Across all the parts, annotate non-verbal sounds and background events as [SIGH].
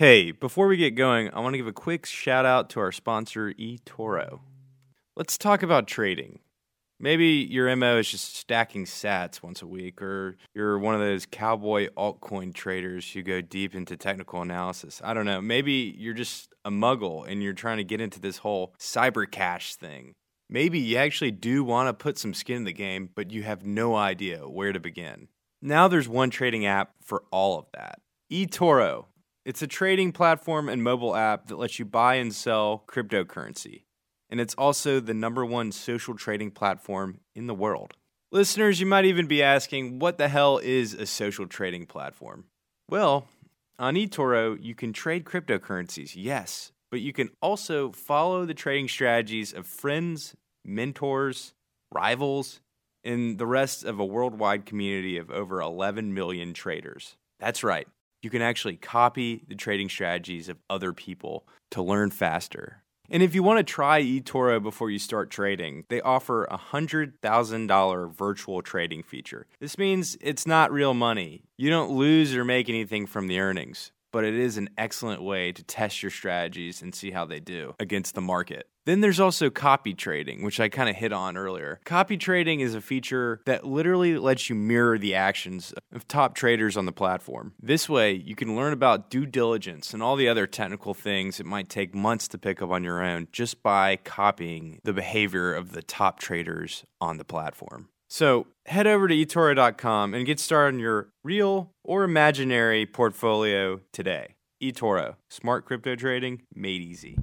Hey, before we get going, I want to give a quick shout out to our sponsor, eToro. Let's talk about trading. Maybe your MO is just stacking sats once a week, or you're one of those cowboy altcoin traders who go deep into technical analysis. I don't know. Maybe you're just a muggle and you're trying to get into this whole cyber cash thing. Maybe you actually do want to put some skin in the game, but you have no idea where to begin. Now there's one trading app for all of that eToro. It's a trading platform and mobile app that lets you buy and sell cryptocurrency. And it's also the number one social trading platform in the world. Listeners, you might even be asking, what the hell is a social trading platform? Well, on eToro, you can trade cryptocurrencies, yes, but you can also follow the trading strategies of friends, mentors, rivals, and the rest of a worldwide community of over 11 million traders. That's right you can actually copy the trading strategies of other people to learn faster. And if you want to try eToro before you start trading, they offer a $100,000 virtual trading feature. This means it's not real money. You don't lose or make anything from the earnings but it is an excellent way to test your strategies and see how they do against the market. Then there's also copy trading, which I kind of hit on earlier. Copy trading is a feature that literally lets you mirror the actions of top traders on the platform. This way, you can learn about due diligence and all the other technical things it might take months to pick up on your own just by copying the behavior of the top traders on the platform. So head over to eToro.com and get started on your real or imaginary portfolio today. eToro, smart crypto trading made easy.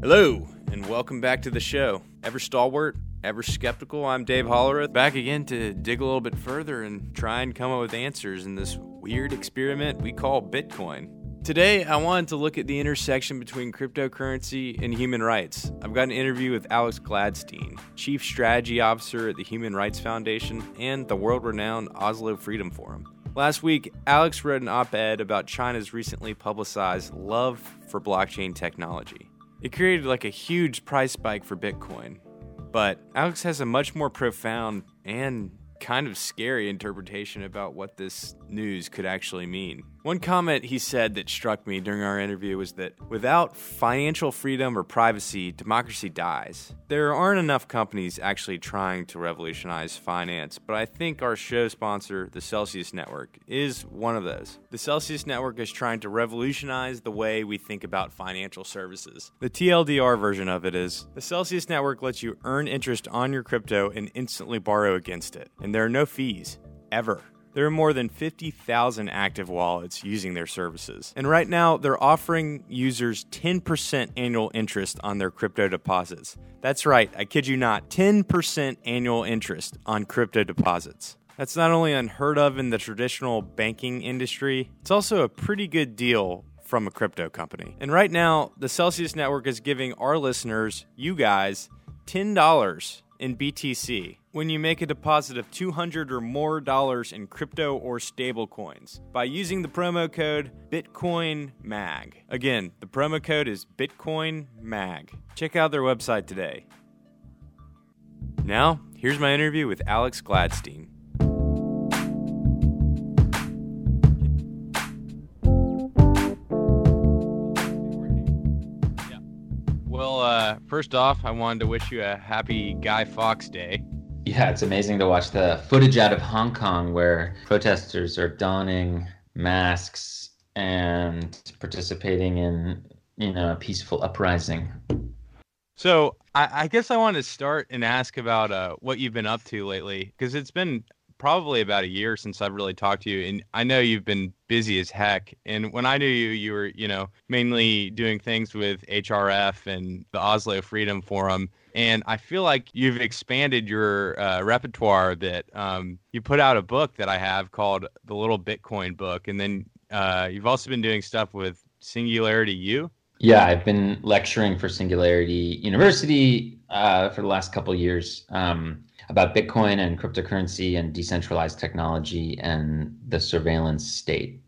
Hello, and welcome back to the show. Ever stalwart, ever skeptical? I'm Dave Hollerith, back again to dig a little bit further and try and come up with answers in this weird experiment we call Bitcoin. Today, I wanted to look at the intersection between cryptocurrency and human rights. I've got an interview with Alex Gladstein, Chief Strategy Officer at the Human Rights Foundation and the world renowned Oslo Freedom Forum. Last week, Alex wrote an op ed about China's recently publicized love for blockchain technology. It created like a huge price spike for Bitcoin. But Alex has a much more profound and kind of scary interpretation about what this news could actually mean. One comment he said that struck me during our interview was that without financial freedom or privacy, democracy dies. There aren't enough companies actually trying to revolutionize finance, but I think our show sponsor, the Celsius Network, is one of those. The Celsius Network is trying to revolutionize the way we think about financial services. The TLDR version of it is the Celsius Network lets you earn interest on your crypto and instantly borrow against it, and there are no fees, ever. There are more than 50,000 active wallets using their services. And right now, they're offering users 10% annual interest on their crypto deposits. That's right, I kid you not, 10% annual interest on crypto deposits. That's not only unheard of in the traditional banking industry, it's also a pretty good deal from a crypto company. And right now, the Celsius Network is giving our listeners, you guys, $10 in BTC when you make a deposit of 200 or more dollars in crypto or stablecoins by using the promo code BitcoinMag. Again, the promo code is BitcoinMag. Check out their website today. Now, here's my interview with Alex Gladstein. Uh, first off, I wanted to wish you a happy Guy Fawkes Day. Yeah, it's amazing to watch the footage out of Hong Kong where protesters are donning masks and participating in, you know, a peaceful uprising. So I, I guess I wanted to start and ask about uh, what you've been up to lately, because it's been probably about a year since I've really talked to you, and I know you've been busy as heck. And when I knew you, you were, you know, mainly doing things with HRF and the Oslo Freedom Forum. And I feel like you've expanded your uh, repertoire a bit. Um, you put out a book that I have called The Little Bitcoin Book, and then uh, you've also been doing stuff with Singularity U. Yeah, I've been lecturing for Singularity University uh, for the last couple years. Um, about Bitcoin and cryptocurrency and decentralized technology and the surveillance state.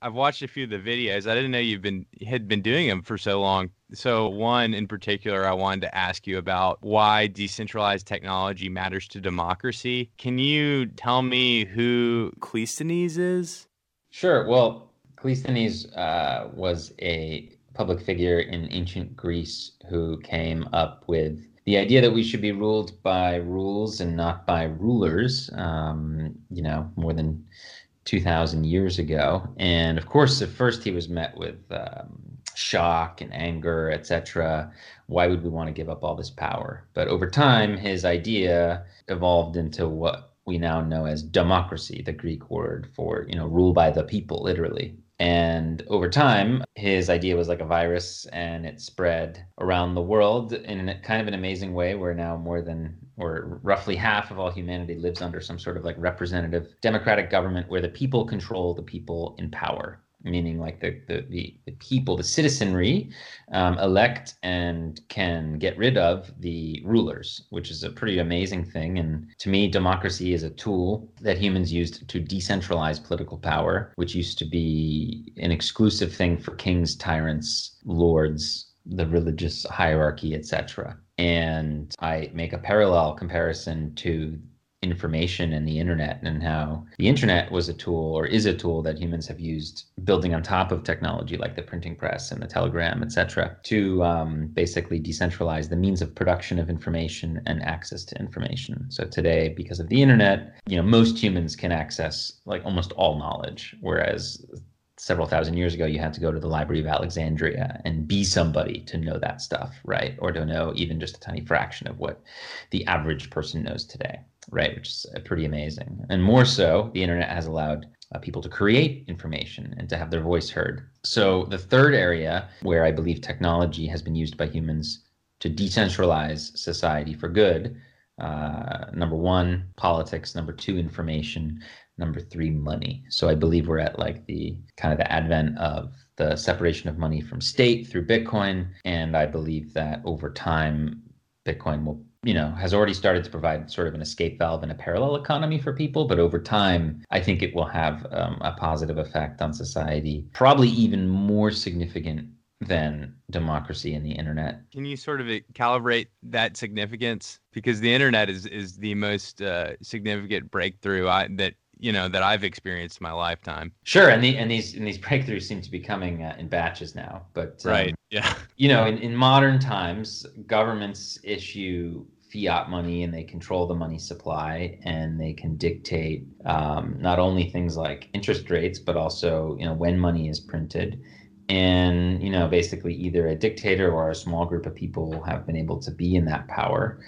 I've watched a few of the videos. I didn't know you've been had been doing them for so long. So one in particular, I wanted to ask you about why decentralized technology matters to democracy. Can you tell me who Cleisthenes is? Sure. Well, Cleisthenes uh, was a public figure in ancient Greece who came up with the idea that we should be ruled by rules and not by rulers, um, you know, more than 2,000 years ago. And of course, at first he was met with um, shock and anger, etc. Why would we want to give up all this power? But over time, his idea evolved into what we now know as democracy, the Greek word for, you know, rule by the people, literally. And over time, his idea was like a virus and it spread around the world in kind of an amazing way where now more than or roughly half of all humanity lives under some sort of like representative democratic government where the people control the people in power meaning like the, the, the, the people, the citizenry, um, elect and can get rid of the rulers, which is a pretty amazing thing. And to me, democracy is a tool that humans used to decentralize political power, which used to be an exclusive thing for kings, tyrants, lords, the religious hierarchy, etc. And I make a parallel comparison to information and the internet and how the internet was a tool or is a tool that humans have used building on top of technology like the printing press and the telegram etc to um, basically decentralize the means of production of information and access to information so today because of the internet you know most humans can access like almost all knowledge whereas several thousand years ago, you had to go to the Library of Alexandria and be somebody to know that stuff, right? Or to know even just a tiny fraction of what the average person knows today right? Which is uh, pretty amazing. And more so, the internet has allowed uh, people to create information and to have their voice heard. So, the third area where I believe technology has been used by humans to decentralize society for good uh, number one, politics, number two, information, number three, money. So, I believe we're at like the kind of the advent of the separation of money from state through Bitcoin. And I believe that over time, Bitcoin will you know has already started to provide sort of an escape valve and a parallel economy for people but over time i think it will have um, a positive effect on society probably even more significant than democracy and the internet can you sort of calibrate that significance because the internet is is the most uh, significant breakthrough I, that you know that I've experienced in my lifetime. Sure, and the and these and these breakthroughs seem to be coming uh, in batches now. But um, right, yeah, you know, in, in modern times, governments issue fiat money and they control the money supply and they can dictate um, not only things like interest rates but also you know when money is printed. And you know basically either a dictator or a small group of people have been able to be in that power.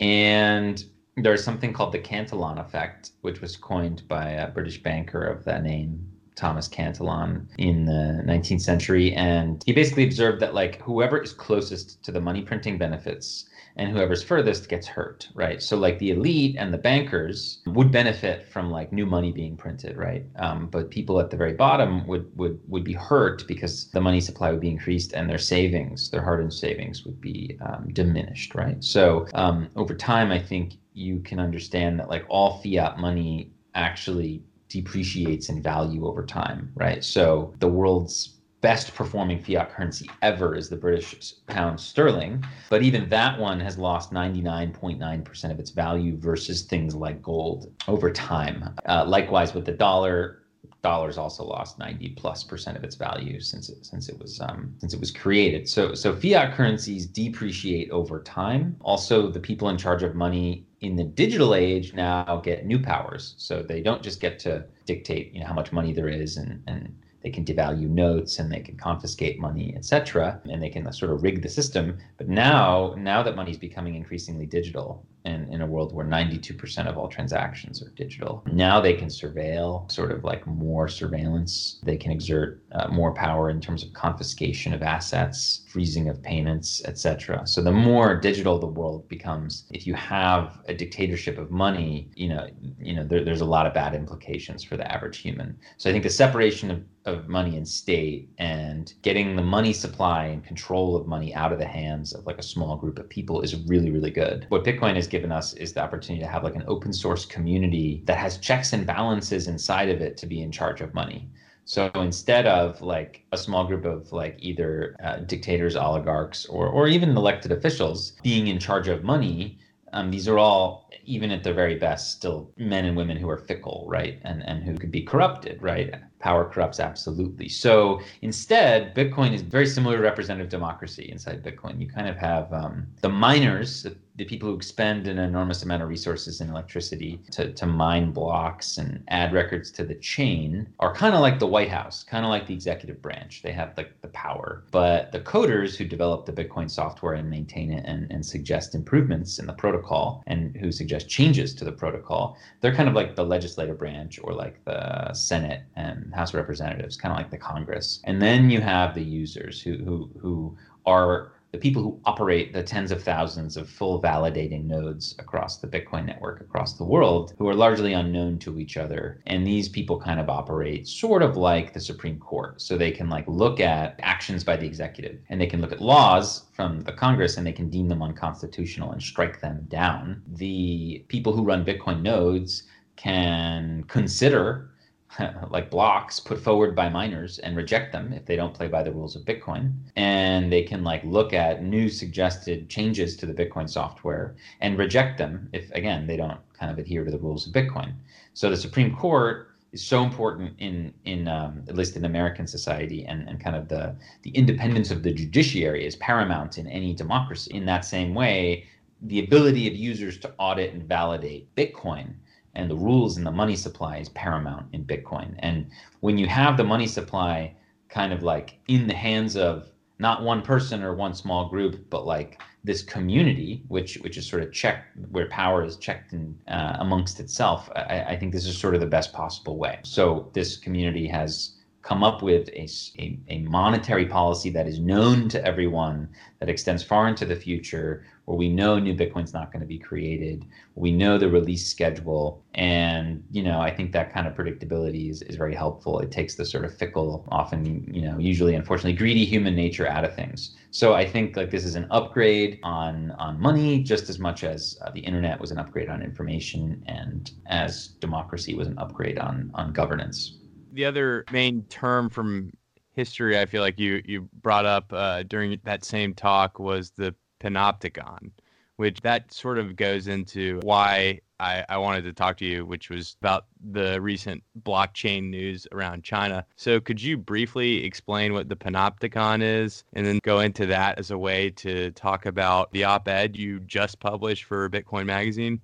And there's something called the cantillon effect which was coined by a british banker of that name Thomas Cantillon in the 19th century. And he basically observed that, like, whoever is closest to the money printing benefits and whoever's furthest gets hurt, right? So like the elite and the bankers would benefit from like new money being printed, right? Um, but people at the very bottom would would would be hurt because the money supply would be increased and their savings, their hard-earned savings, would be um, diminished, right? So um, over time, I think you can understand that like all fiat money actually depreciates in value over time, right? So the world's best performing fiat currency ever is the British pound sterling. But even that one has lost 99.9% of its value versus things like gold over time. Uh, likewise, with the dollar, dollar's also lost 90 plus percent of its value since it since it was um, since it was created. So so fiat currencies depreciate over time. Also, the people in charge of money in the digital age now get new powers. So they don't just get to dictate you know how much money there is and and they can devalue notes and they can confiscate money, etc. And they can sort of rig the system. But now, now that money is becoming increasingly digital, in, in a world where 92% of all transactions are digital. Now they can surveil, sort of like more surveillance. They can exert uh, more power in terms of confiscation of assets, freezing of payments, etc. So the more digital the world becomes, if you have a dictatorship of money, you know, you know, there, there's a lot of bad implications for the average human. So I think the separation of, of money in state and getting the money supply and control of money out of the hands of like a small group of people is really, really good. What Bitcoin has given us is the opportunity to have like an open source community that has checks and balances inside of it to be in charge of money. So instead of like a small group of like either uh, dictators, oligarchs, or or even elected officials being in charge of money, um, these are all even at their very best still men and women who are fickle, right, and and who could be corrupted, right power corrupts absolutely. So instead, Bitcoin is very similar to representative democracy inside Bitcoin. You kind of have um, the miners, the, people who expend an enormous amount of resources and electricity to, to mine blocks and add records to the chain, are kind of like the White House, kind of like the executive branch. They have the, the power. But the coders who develop the Bitcoin software and maintain it and, and suggest improvements in the protocol and who suggest changes to the protocol, they're kind of like the legislative branch or like the Senate and House of Representatives, kind of like the Congress. And then you have the users who who who are the people who operate the tens of thousands of full validating nodes across the Bitcoin network across the world who are largely unknown to each other. And these people kind of operate sort of like the Supreme Court. So they can like look at actions by the executive and they can look at laws from the Congress and they can deem them unconstitutional and strike them down. The people who run Bitcoin nodes can consider [LAUGHS] like blocks put forward by miners and reject them if they don't play by the rules of Bitcoin. And they can like look at new suggested changes to the Bitcoin software and reject them if again they don't kind of adhere to the rules of Bitcoin. So the Supreme Court is so important in in um, at least in American society and, and kind of the the independence of the judiciary is paramount in any democracy. In that same way, the ability of users to audit and validate Bitcoin and the rules and the money supply is paramount in Bitcoin. And when you have the money supply kind of like in the hands of not one person or one small group, but like this community, which which is sort of checked where power is checked in, uh, amongst itself. I, I think this is sort of the best possible way. So this community has come up with a, a, a, monetary policy that is known to everyone, that extends far into the future, where we know new Bitcoin's not going to be created, we know the release schedule, and you know I think that kind of predictability is, is very helpful. It takes the sort of fickle, often you know usually unfortunately greedy human nature out of things. So I think like this is an upgrade on on money just as much as uh, the internet was an upgrade on information, and as democracy was an upgrade on on governance the other main term from history I feel like you you brought up uh, during that same talk was the panopticon, which that sort of goes into why I, I wanted to talk to you, which was about the recent blockchain news around China. So could you briefly explain what the panopticon is and then go into that as a way to talk about the op-ed you just published for Bitcoin Magazine?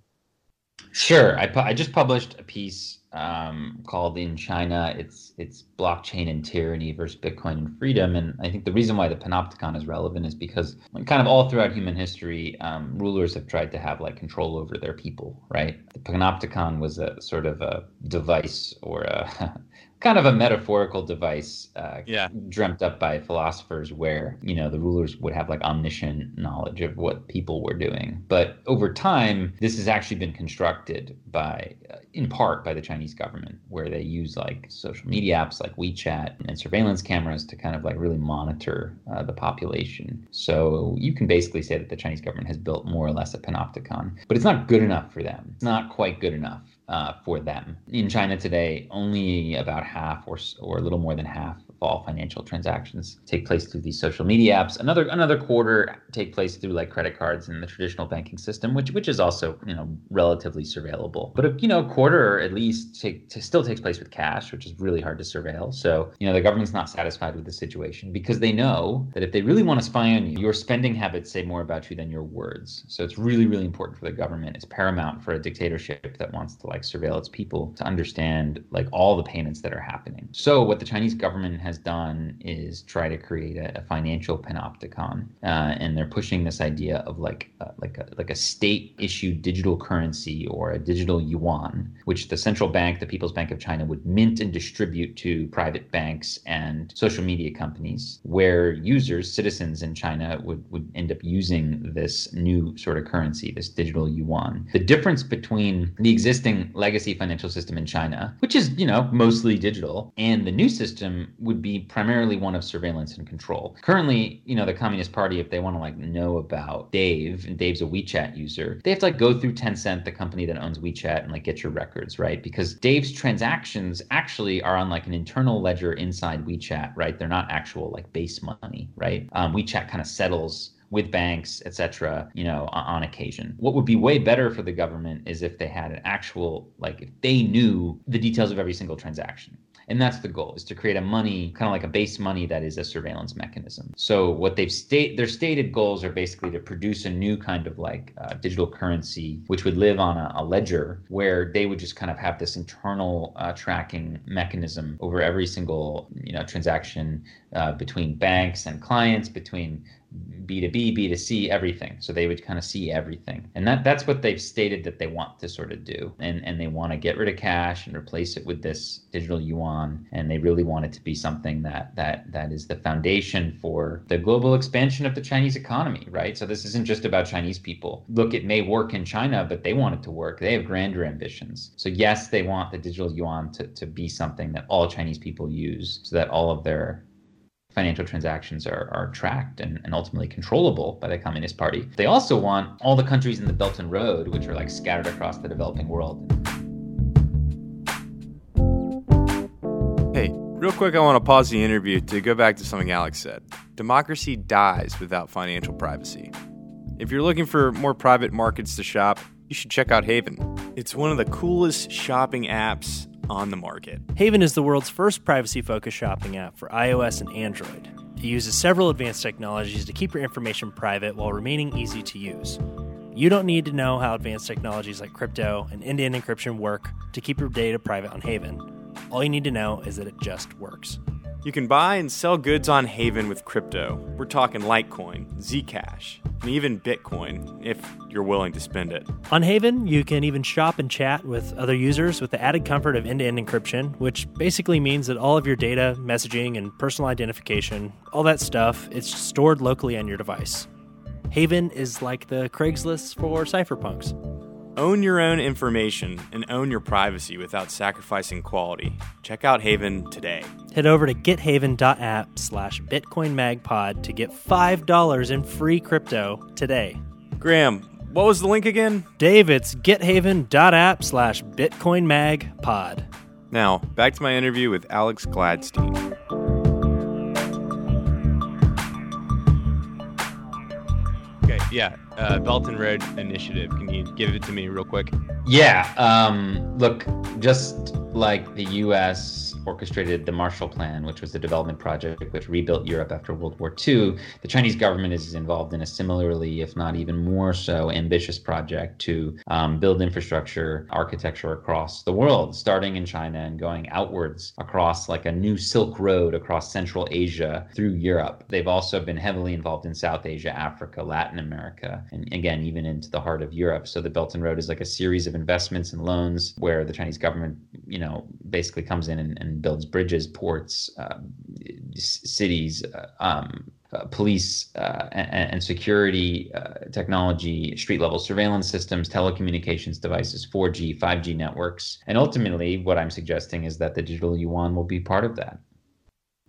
Sure. I, pu- I just published a piece um, called in China. It's it's blockchain and tyranny versus Bitcoin and freedom. And I think the reason why the panopticon is relevant is because kind of all throughout human history, um, rulers have tried to have like control over their people, right? The panopticon was a sort of a device or a [LAUGHS] kind of a metaphorical device uh, yeah. dreamt up by philosophers where you know the rulers would have like omniscient knowledge of what people were doing. But over time this has actually been constructed by uh, in part by the chinese government where they use like social media apps like wechat and surveillance cameras to kind of like really monitor uh, the population. So you can basically say that the chinese government has built more or less a panopticon but it's not good enough for them. It's not quite good enough uh, for them. In China today, only about half or, or a little more than half of all financial transactions take place through these social media apps. Another another quarter take place through like credit cards and the traditional banking system, which which is also you know relatively surveillable. But a, you know a quarter at least take, still takes place with cash, which is really hard to surveil. So you know the government's not satisfied with the situation because they know that if they really want to spy on you, your spending habits say more about you than your words. So it's really really important for the government. It's paramount for a dictatorship that wants to like surveil its people to understand like all the payments that are happening. So what the Chinese government has done is try to create a, a financial panopticon, uh, and they're pushing this idea of like uh, like a, like a state issued digital currency or a digital yuan, which the central bank, the People's Bank of China, would mint and distribute to private banks and social media companies, where users, citizens in China, would would end up using this new sort of currency, this digital yuan. The difference between the existing legacy financial system in China, which is, you know, mostly digital, and the new system would be primarily one of surveillance and control. Currently, you know, the Communist Party, if they want to like know about Dave, and Dave's a WeChat user, they have to like go through Tencent, the company that owns WeChat, and like get your records, right? Because Dave's transactions actually are on like an internal ledger inside WeChat, right? They're not actual like base money, right? Um, WeChat kind of settles with banks, et cetera, you know, on occasion. What would be way better for the government is if they had an actual, like, if they knew the details of every single transaction and that's the goal is to create a money kind of like a base money that is a surveillance mechanism so what they've state their stated goals are basically to produce a new kind of like uh, digital currency which would live on a, a, ledger where they would just kind of have this internal uh, tracking mechanism over every single you know transaction uh, between banks and clients between B2B, B2C, everything. So they would kind of see everything. And that that's what they've stated that they want to sort of do. And and they want to get rid of cash and replace it with this digital yuan. And they really want it to be something that that that is the foundation for the global expansion of the Chinese economy, right? So this isn't just about Chinese people. Look, it may work in China, but they want it to work. They have grander ambitions. So yes, they want the digital yuan to, to be something that all Chinese people use so that all of their financial transactions are, are tracked and, and ultimately controllable by the Communist Party. They also want all the countries in the Belt and Road, which are like scattered across the developing world. Hey, real quick, I want to pause the interview to go back to something Alex said. Democracy dies without financial privacy. If you're looking for more private markets to shop, you should check out Haven. It's one of the coolest shopping apps on the market. Haven is the world's first privacy focused shopping app for iOS and Android. It uses several advanced technologies to keep your information private while remaining easy to use. You don't need to know how advanced technologies like crypto and end to end encryption work to keep your data private on Haven. All you need to know is that it just works. You can buy and sell goods on Haven with crypto. We're talking Litecoin, Zcash, and even Bitcoin if you're willing to spend it. On Haven, you can even shop and chat with other users with the added comfort of end to end encryption, which basically means that all of your data, messaging, and personal identification, all that stuff, it's stored locally on your device. Haven is like the Craigslist for cypherpunks. Own your own information and own your privacy without sacrificing quality. Check out Haven today. Head over to gethaven.app slash bitcoinmagpod to get $5 in free crypto today. Graham, what was the link again? Dave, it's gethaven.app slash bitcoinmagpod. Now, back to my interview with Alex Gladstein. Yeah uh, Belt and Road Initiative. Can you give it to me real quick? Yeah. Um, look, just like the U.S orchestrated the Marshall Plan, which was the development project which rebuilt Europe after World War II, the Chinese government is involved in a similarly, if not even more so, ambitious project to um, build infrastructure architecture across the world, starting in China and going outwards across like a new Silk Road across Central Asia through Europe. They've also been heavily involved in South Asia, Africa, Latin America, and again, even into the heart of Europe. So the Belt and Road is like a series of investments and loans where the Chinese government, you know, basically comes in and, and builds bridges, ports, uh, cities, uh, um, uh, police uh, and, and, security uh, technology, street level surveillance systems, telecommunications devices, 4G, 5G networks. And ultimately, what I'm suggesting is that the digital yuan will be part of that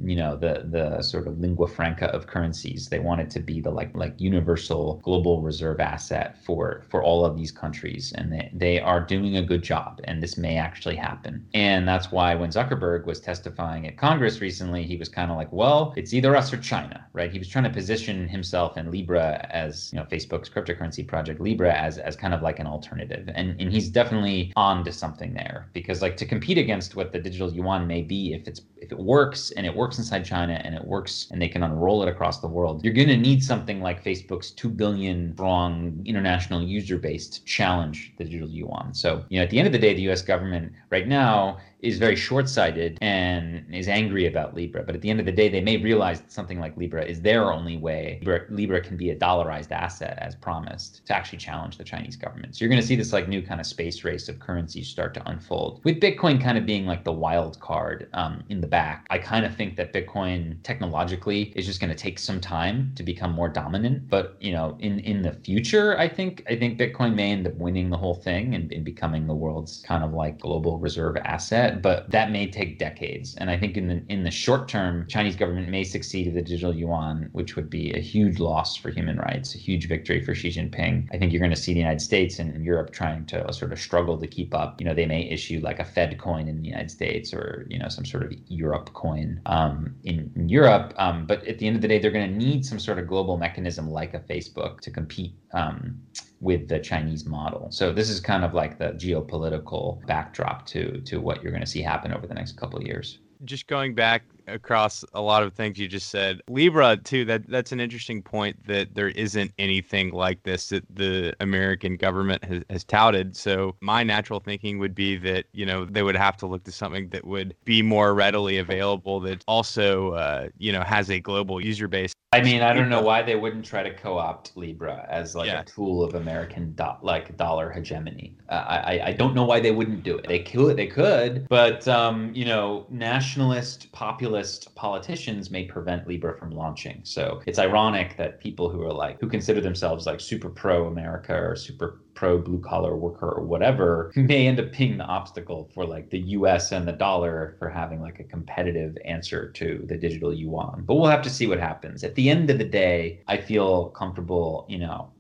you know the the sort of lingua franca of currencies. They want it to be the like like universal global reserve asset for for all of these countries and they, they are doing a good job and this may actually happen. And that's why when zuckerberg was testifying at congress recently he was kind of like well it's either us or china right? He was trying to position himself and libra as you know facebook's cryptocurrency project libra as as kind of like an alternative. And and he's definitely on to something there because like to compete against what the digital yuan may be if it's if it works and it works inside China and it works and they can unroll it across the world, you're going to need something like Facebook's 2 billion strong international user base to challenge the digital yuan. So, you know, at the end of the day, the US government right now is very short-sighted and is angry about Libra. But at the end of the day, they may realize that something like Libra is their only way. Libra, can be a dollarized asset as promised to actually challenge the Chinese government. So you're going to see this like new kind of space race of currencies start to unfold. With Bitcoin kind of being like the wild card um, in the back, I kind of think that Bitcoin technologically is just going to take some time to become more dominant. But you know, in in the future, I think I think Bitcoin may end up winning the whole thing and, and becoming the world's kind of like global reserve asset. But that may take decades. And I think in the in the short term, Chinese government may succeed with the digital yuan, which would be a huge loss for human rights, a huge victory for Xi Jinping. I think you're going to see the United States and Europe trying to sort of struggle to keep up. You know, they may issue like a Fed coin in the United States or you know some sort of Europe coin um, in, in, Europe. Um, but at the end of the day, they're going to need some sort of global mechanism like a Facebook to compete. Um, with the Chinese model. So this is kind of like the geopolitical backdrop to to what you're going to see happen over the next couple of years. Just going back across a lot of things you just said libra too that that's an interesting point that there isn't anything like this that the american government has, has touted. So my natural thinking would be that you know they would have to look to something that would be more readily available that also uh, you know has a global user base I mean, I don't know why they wouldn't try to co-opt Libra as like yeah. a tool of American do- like dollar hegemony. Uh, I I don't know why they wouldn't do it. They could, they could, but um, you know, nationalist, populist politicians may prevent Libra from launching. So it's ironic that people who are like who consider themselves like super pro America or super pro blue collar worker or whatever [LAUGHS] may end up being the obstacle for like the US and the dollar for having like a competitive answer to the digital yuan. But we'll have to see what happens. At the end of the day, I feel comfortable, you know,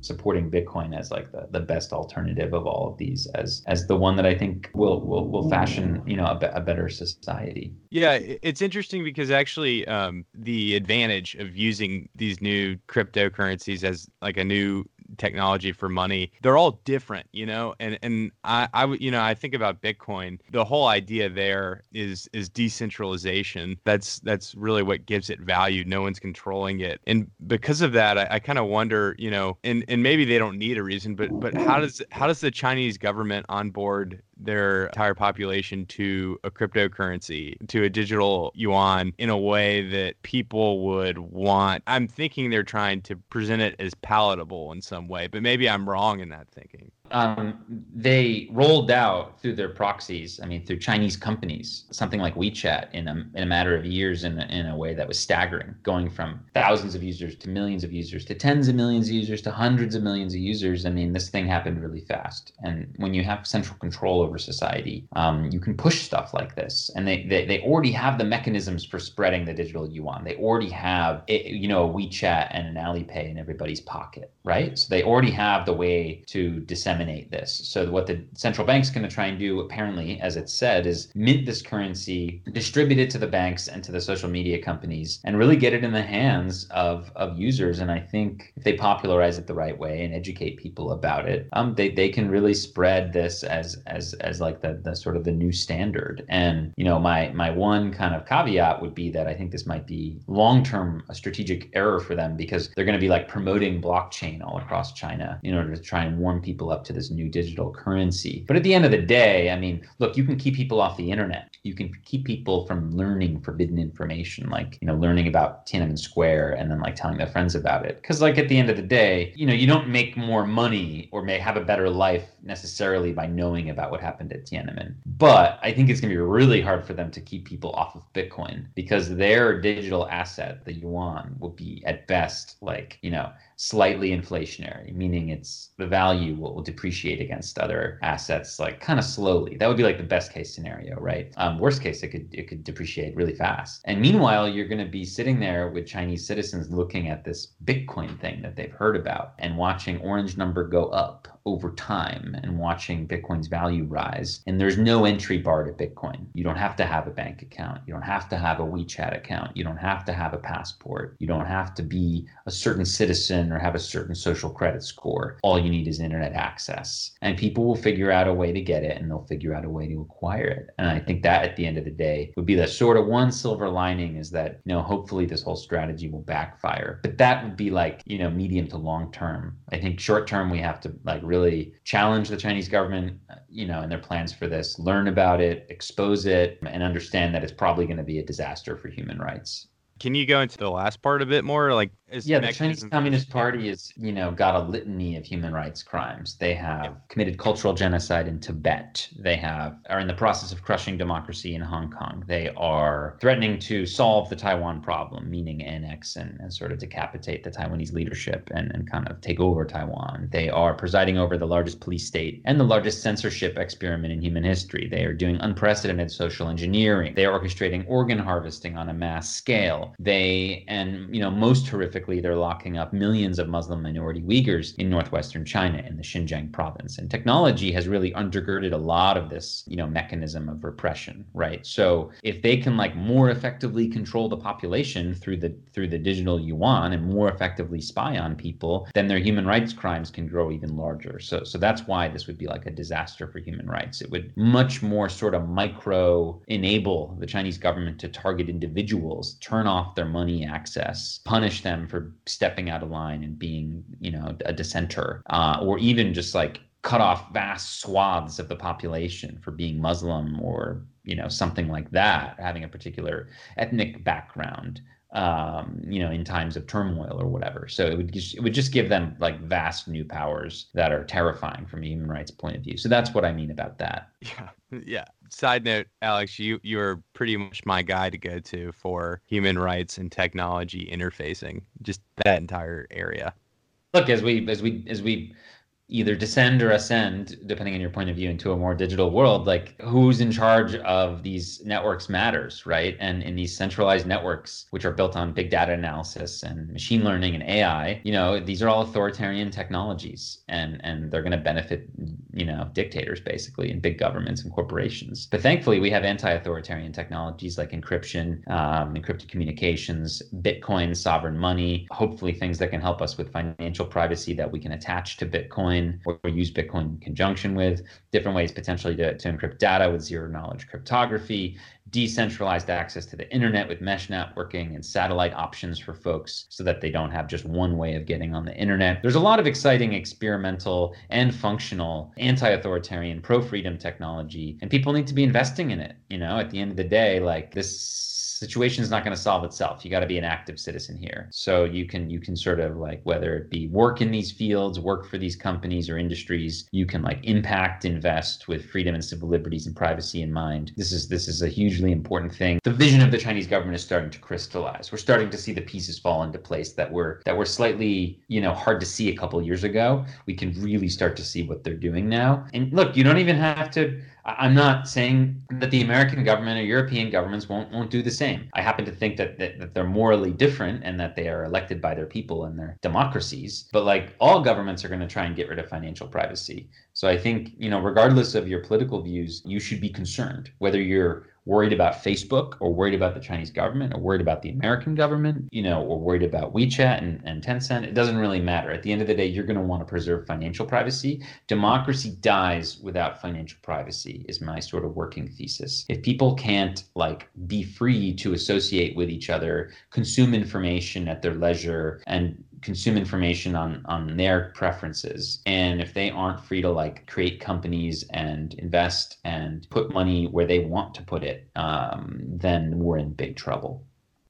supporting Bitcoin as like the, the best alternative of all of these as as the one that I think will will, will fashion you know a, a better society. Yeah, it's interesting because actually um, the advantage of using these new cryptocurrencies as like a new technology for money they're all different you know? And and i i would you know i think about bitcoin the whole idea there is is decentralization. That's that's really what gives it value. No one's controlling it. And because of that i, I kind of wonder you know and and maybe they don't need a reason but but how does how does the chinese government onboard their entire population to a cryptocurrency, to a digital yuan in a way that people would want. I'm thinking they're trying to present it as palatable in some way, but maybe I'm wrong in that thinking um, they rolled out through their proxies, I mean, through Chinese companies, something like WeChat in a, in a matter of years in a, in a way that was staggering, going from thousands of users to millions of users to tens of millions of users to hundreds of millions of users. I mean, this thing happened really fast. And when you have central control over society, um, you can push stuff like this. And they, they, they already have the mechanisms for spreading the digital yuan. They already have, you know, a WeChat and an Alipay in everybody's pocket, right? So they already have the way to disseminate disseminate this. So what the central bank's going to try and do, apparently, as it's said, is mint this currency, distribute it to the banks and to the social media companies, and really get it in the hands of of users. And I think if they popularize it the right way and educate people about it, um, they they can really spread this as as as like the the sort of the new standard. And you know, my my one kind of caveat would be that I think this might be long term a strategic error for them because they're going to be like promoting blockchain all across China in order to try and warm people up to this new digital currency. But at the end of the day, I mean, look, you can keep people off the internet. You can keep people from learning forbidden information, like, you know, learning about Tiananmen Square and then like telling their friends about it. Because, like, at the end of the day, you know, you don't make more money or may have a better life necessarily by knowing about what happened at Tiananmen. But I think it's going to be really hard for them to keep people off of Bitcoin because their digital asset, the yuan, will be at best like, you know, slightly inflationary, meaning it's the value will, will depreciate against other assets like kind of slowly. That would be like the best case scenario, right? Um, worst case, it could it could depreciate really fast. And meanwhile, you're going to be sitting there with Chinese citizens looking at this Bitcoin thing that they've heard about and watching orange number go up over time and watching Bitcoin's value rise. And there's no entry bar to Bitcoin. You don't have to have a bank account. You don't have to have a WeChat account. You don't have to have a passport. You don't have to be a certain citizen or have a certain social credit score. All you need is internet access. And people will figure out a way to get it and they'll figure out a way to acquire it. And I think that at the end of the day would be the sort of one silver lining is that, you know, hopefully this whole strategy will backfire. But that would be like, you know, medium to long term. I think short term we have to like really challenge the Chinese government, uh, you know, and their plans for this, learn about it, expose it, and understand that it's probably going to be a disaster for human rights. Can you go into the last part a bit more? Like, yeah, the Chinese Communist Party is, you know, got a litany of human rights crimes. They have yeah. committed cultural genocide in Tibet. They have are in the process of crushing democracy in Hong Kong. They are threatening to solve the Taiwan problem, meaning annex and, and sort of decapitate the Taiwanese leadership and, and kind of take over Taiwan. They are presiding over the largest police state and the largest censorship experiment in human history. They are doing unprecedented social engineering. They are orchestrating organ harvesting on a mass scale. They, and, you know, most horrifically, they're locking up millions of Muslim minority Uyghurs in northwestern China in the Xinjiang province. And technology has really undergirded a lot of this, you know, mechanism of repression, right? So if they can like more effectively control the population through the through the digital yuan and more effectively spy on people, then their human rights crimes can grow even larger. So so that's why this would be like a disaster for human rights. It would much more sort of micro enable the Chinese government to target individuals, turn off their money access, punish them for stepping out of line and being, you know, a dissenter, uh, or even just like cut off vast swaths of the population for being Muslim or you know something like that, having a particular ethnic background um, you know, in times of turmoil or whatever. So it would just, it would just give them like vast new powers that are terrifying from a human rights point of view. So that's what I mean about that. Yeah, yeah. Side note, Alex, you you're pretty much my guy to go to for human rights and technology interfacing. Just that entire area. Look, as we as we as we either descend or ascend, depending on your point of view, into a more digital world, like who's in charge of these networks matters, right? And in these centralized networks, which are built on big data analysis and machine learning and AI, you know, these are all authoritarian technologies and, and they're going to benefit, you know, dictators basically and big governments and corporations. But thankfully, we have anti authoritarian technologies like encryption, um, encrypted communications, Bitcoin, sovereign money, hopefully things that can help us with financial privacy that we can attach to Bitcoin Bitcoin or use Bitcoin in conjunction with, different ways potentially to, to encrypt data with zero knowledge cryptography, decentralized access to the internet with mesh networking and satellite options for folks so that they don't have just one way of getting on the internet. There's a lot of exciting experimental and functional anti-authoritarian pro-freedom technology and people need to be investing in it, you know, at the end of the day like this situation is not going to solve itself. You got to be an active citizen here. So you can you can sort of like whether it be work in these fields, work for these companies or industries, you can like impact, invest with freedom and civil liberties and privacy in mind. This is this is a hugely important thing. The vision of the Chinese government is starting to crystallize. We're starting to see the pieces fall into place that were that were slightly, you know, hard to see a couple years ago. We can really start to see what they're doing now. And look, you don't even have to I'm not saying that the American government or European governments won't won't do the same. I happen to think that, that, that they're morally different and that they are elected by their people and their democracies. But like all governments are going to try and get rid of financial privacy. So I think, you know, regardless of your political views, you should be concerned whether you're worried about Facebook or worried about the Chinese government or worried about the American government, you know, or worried about WeChat and, and Tencent, it doesn't really matter. At the end of the day, you're going to want to preserve financial privacy. Democracy dies without financial privacy, is my sort of working thesis. If people can't like be free to associate with each other, consume information at their leisure, and consume information on on their preferences and if they aren't free to like create companies and invest and put money where they want to put it um, then we're in big trouble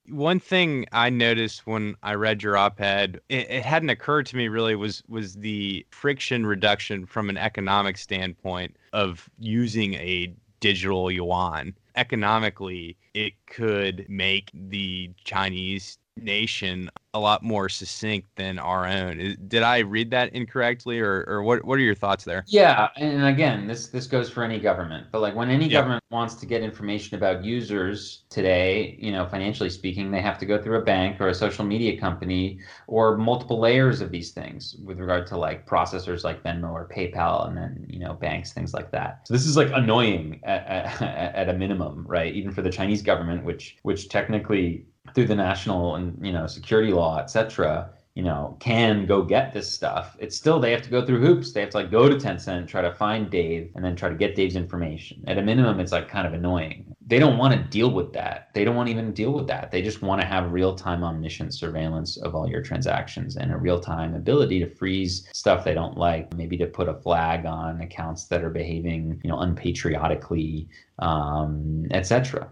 one thing I noticed when I read your op-ed, it, it, hadn't occurred to me really was was the friction reduction from an economic standpoint of using a digital yuan. Economically, it could make the Chinese nation a lot more succinct than our own. Did I read that incorrectly, or, or what? What are your thoughts there? Yeah, and again, this this goes for any government. But like when any government wants to get information about users today, you know, financially speaking, they have to go through a bank or a social media company or multiple layers of these things with regard to like processors like Venmo or PayPal, and then you know banks, things like that. So this is like annoying at, at, [LAUGHS] at a minimum, right? Even for the Chinese government, which which technically through the national and you know security law, etc., you know, can go get this stuff. It's still they have to go through hoops. They have to like go to Tencent, try to find Dave, and then try to get Dave's information. At a minimum, it's like kind of annoying. they don't want to deal with that. They don't want to even deal with that. They just want to have real time omniscient surveillance of all your transactions and a real time ability to freeze stuff they don't like, maybe to put a flag on accounts that are behaving, you know, unpatriotically, um, etc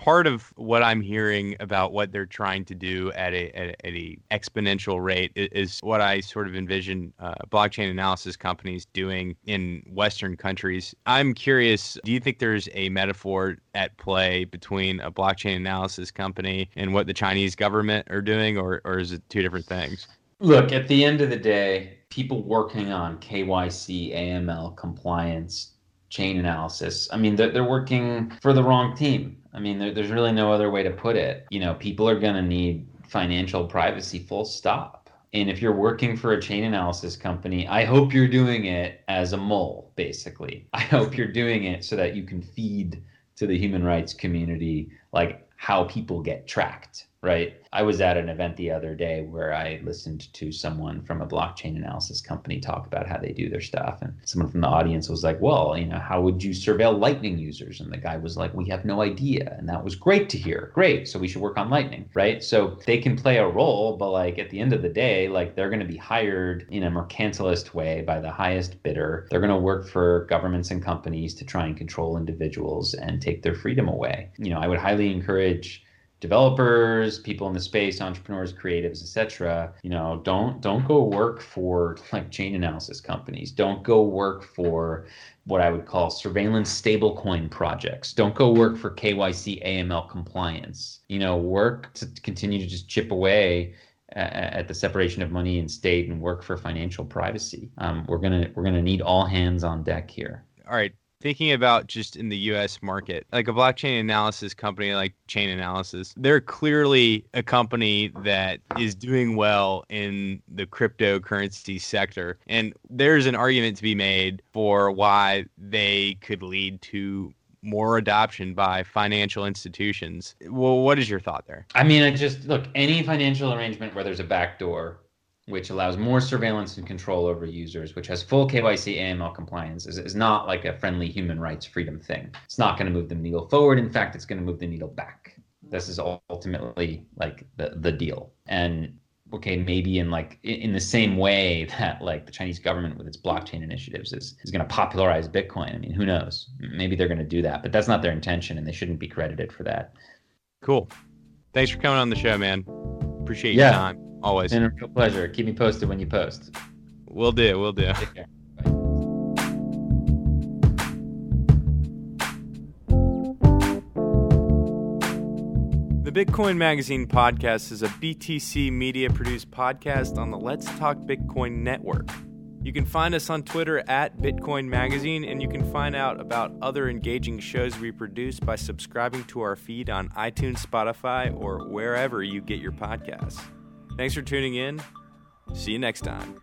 part of what I'm hearing about what they're trying to do at a at, at a exponential rate is, what I sort of envision uh, blockchain analysis companies doing in Western countries. I'm curious. Do you think there's a metaphor at play between a blockchain analysis company and what the Chinese government are doing, or or is it two different things? Look, at the end of the day, people working on KYC, AML compliance, chain analysis. I mean, they're, they're working for the wrong team I mean, there, there's really no other way to put it. You know, people are going to need financial privacy, full stop. And if you're working for a chain analysis company, I hope you're doing it as a mole, basically. [LAUGHS] I hope you're doing it so that you can feed to the human rights community like how people get tracked right? I was at an event the other day where I listened to someone from a blockchain analysis company talk about how they do their stuff. And someone from the audience was like, Well, you know, how would you surveil Lightning users? And the guy was like, We have no idea. And that was great to hear. Great. So we should work on Lightning, right? So they can play a role, but like at the end of the day, like they're going to be hired in a mercantilist way by the highest bidder. They're going to work for governments and companies to try and control individuals and take their freedom away. You know, I would highly encourage developers, people in the space, entrepreneurs, creatives, etc. You know, don't don't go work for like chain analysis companies. Don't go work for what I would call surveillance stablecoin projects. Don't go work for KYC AML compliance. You know, work to continue to just chip away at the separation of money and state and work for financial privacy. Um, we're gonna we're gonna need all hands on deck here. All right, thinking about just in the US market, like a blockchain analysis company like Chainalysis, they're clearly a company that is doing well in the cryptocurrency sector. And there's an argument to be made for why they could lead to more adoption by financial institutions. Well, what is your thought there? I mean, I just look, any financial arrangement where there's a backdoor which allows more surveillance and control over users, which has full KYC AML compliance, is, is not like a friendly human rights freedom thing. It's not going to move the needle forward. In fact, it's going to move the needle back. This is ultimately like the, the deal. And okay, maybe in like in the same way [LAUGHS] that like the Chinese government with its blockchain initiatives is, is going to popularize Bitcoin. I mean, who knows? Maybe they're going to do that, but that's not their intention and they shouldn't be credited for that. Cool. Thanks for coming on the show, man. Appreciate your yeah. time. Always. Been a real pleasure. Keep me posted when you post. We'll do. We'll do. Take care. The Bitcoin Magazine podcast is a BTC media produced podcast on the Let's Talk Bitcoin network. You can find us on Twitter at Bitcoin Magazine, and you can find out about other engaging shows we produce by subscribing to our feed on iTunes, Spotify, or wherever you get your podcasts. Thanks for tuning in. See you next time.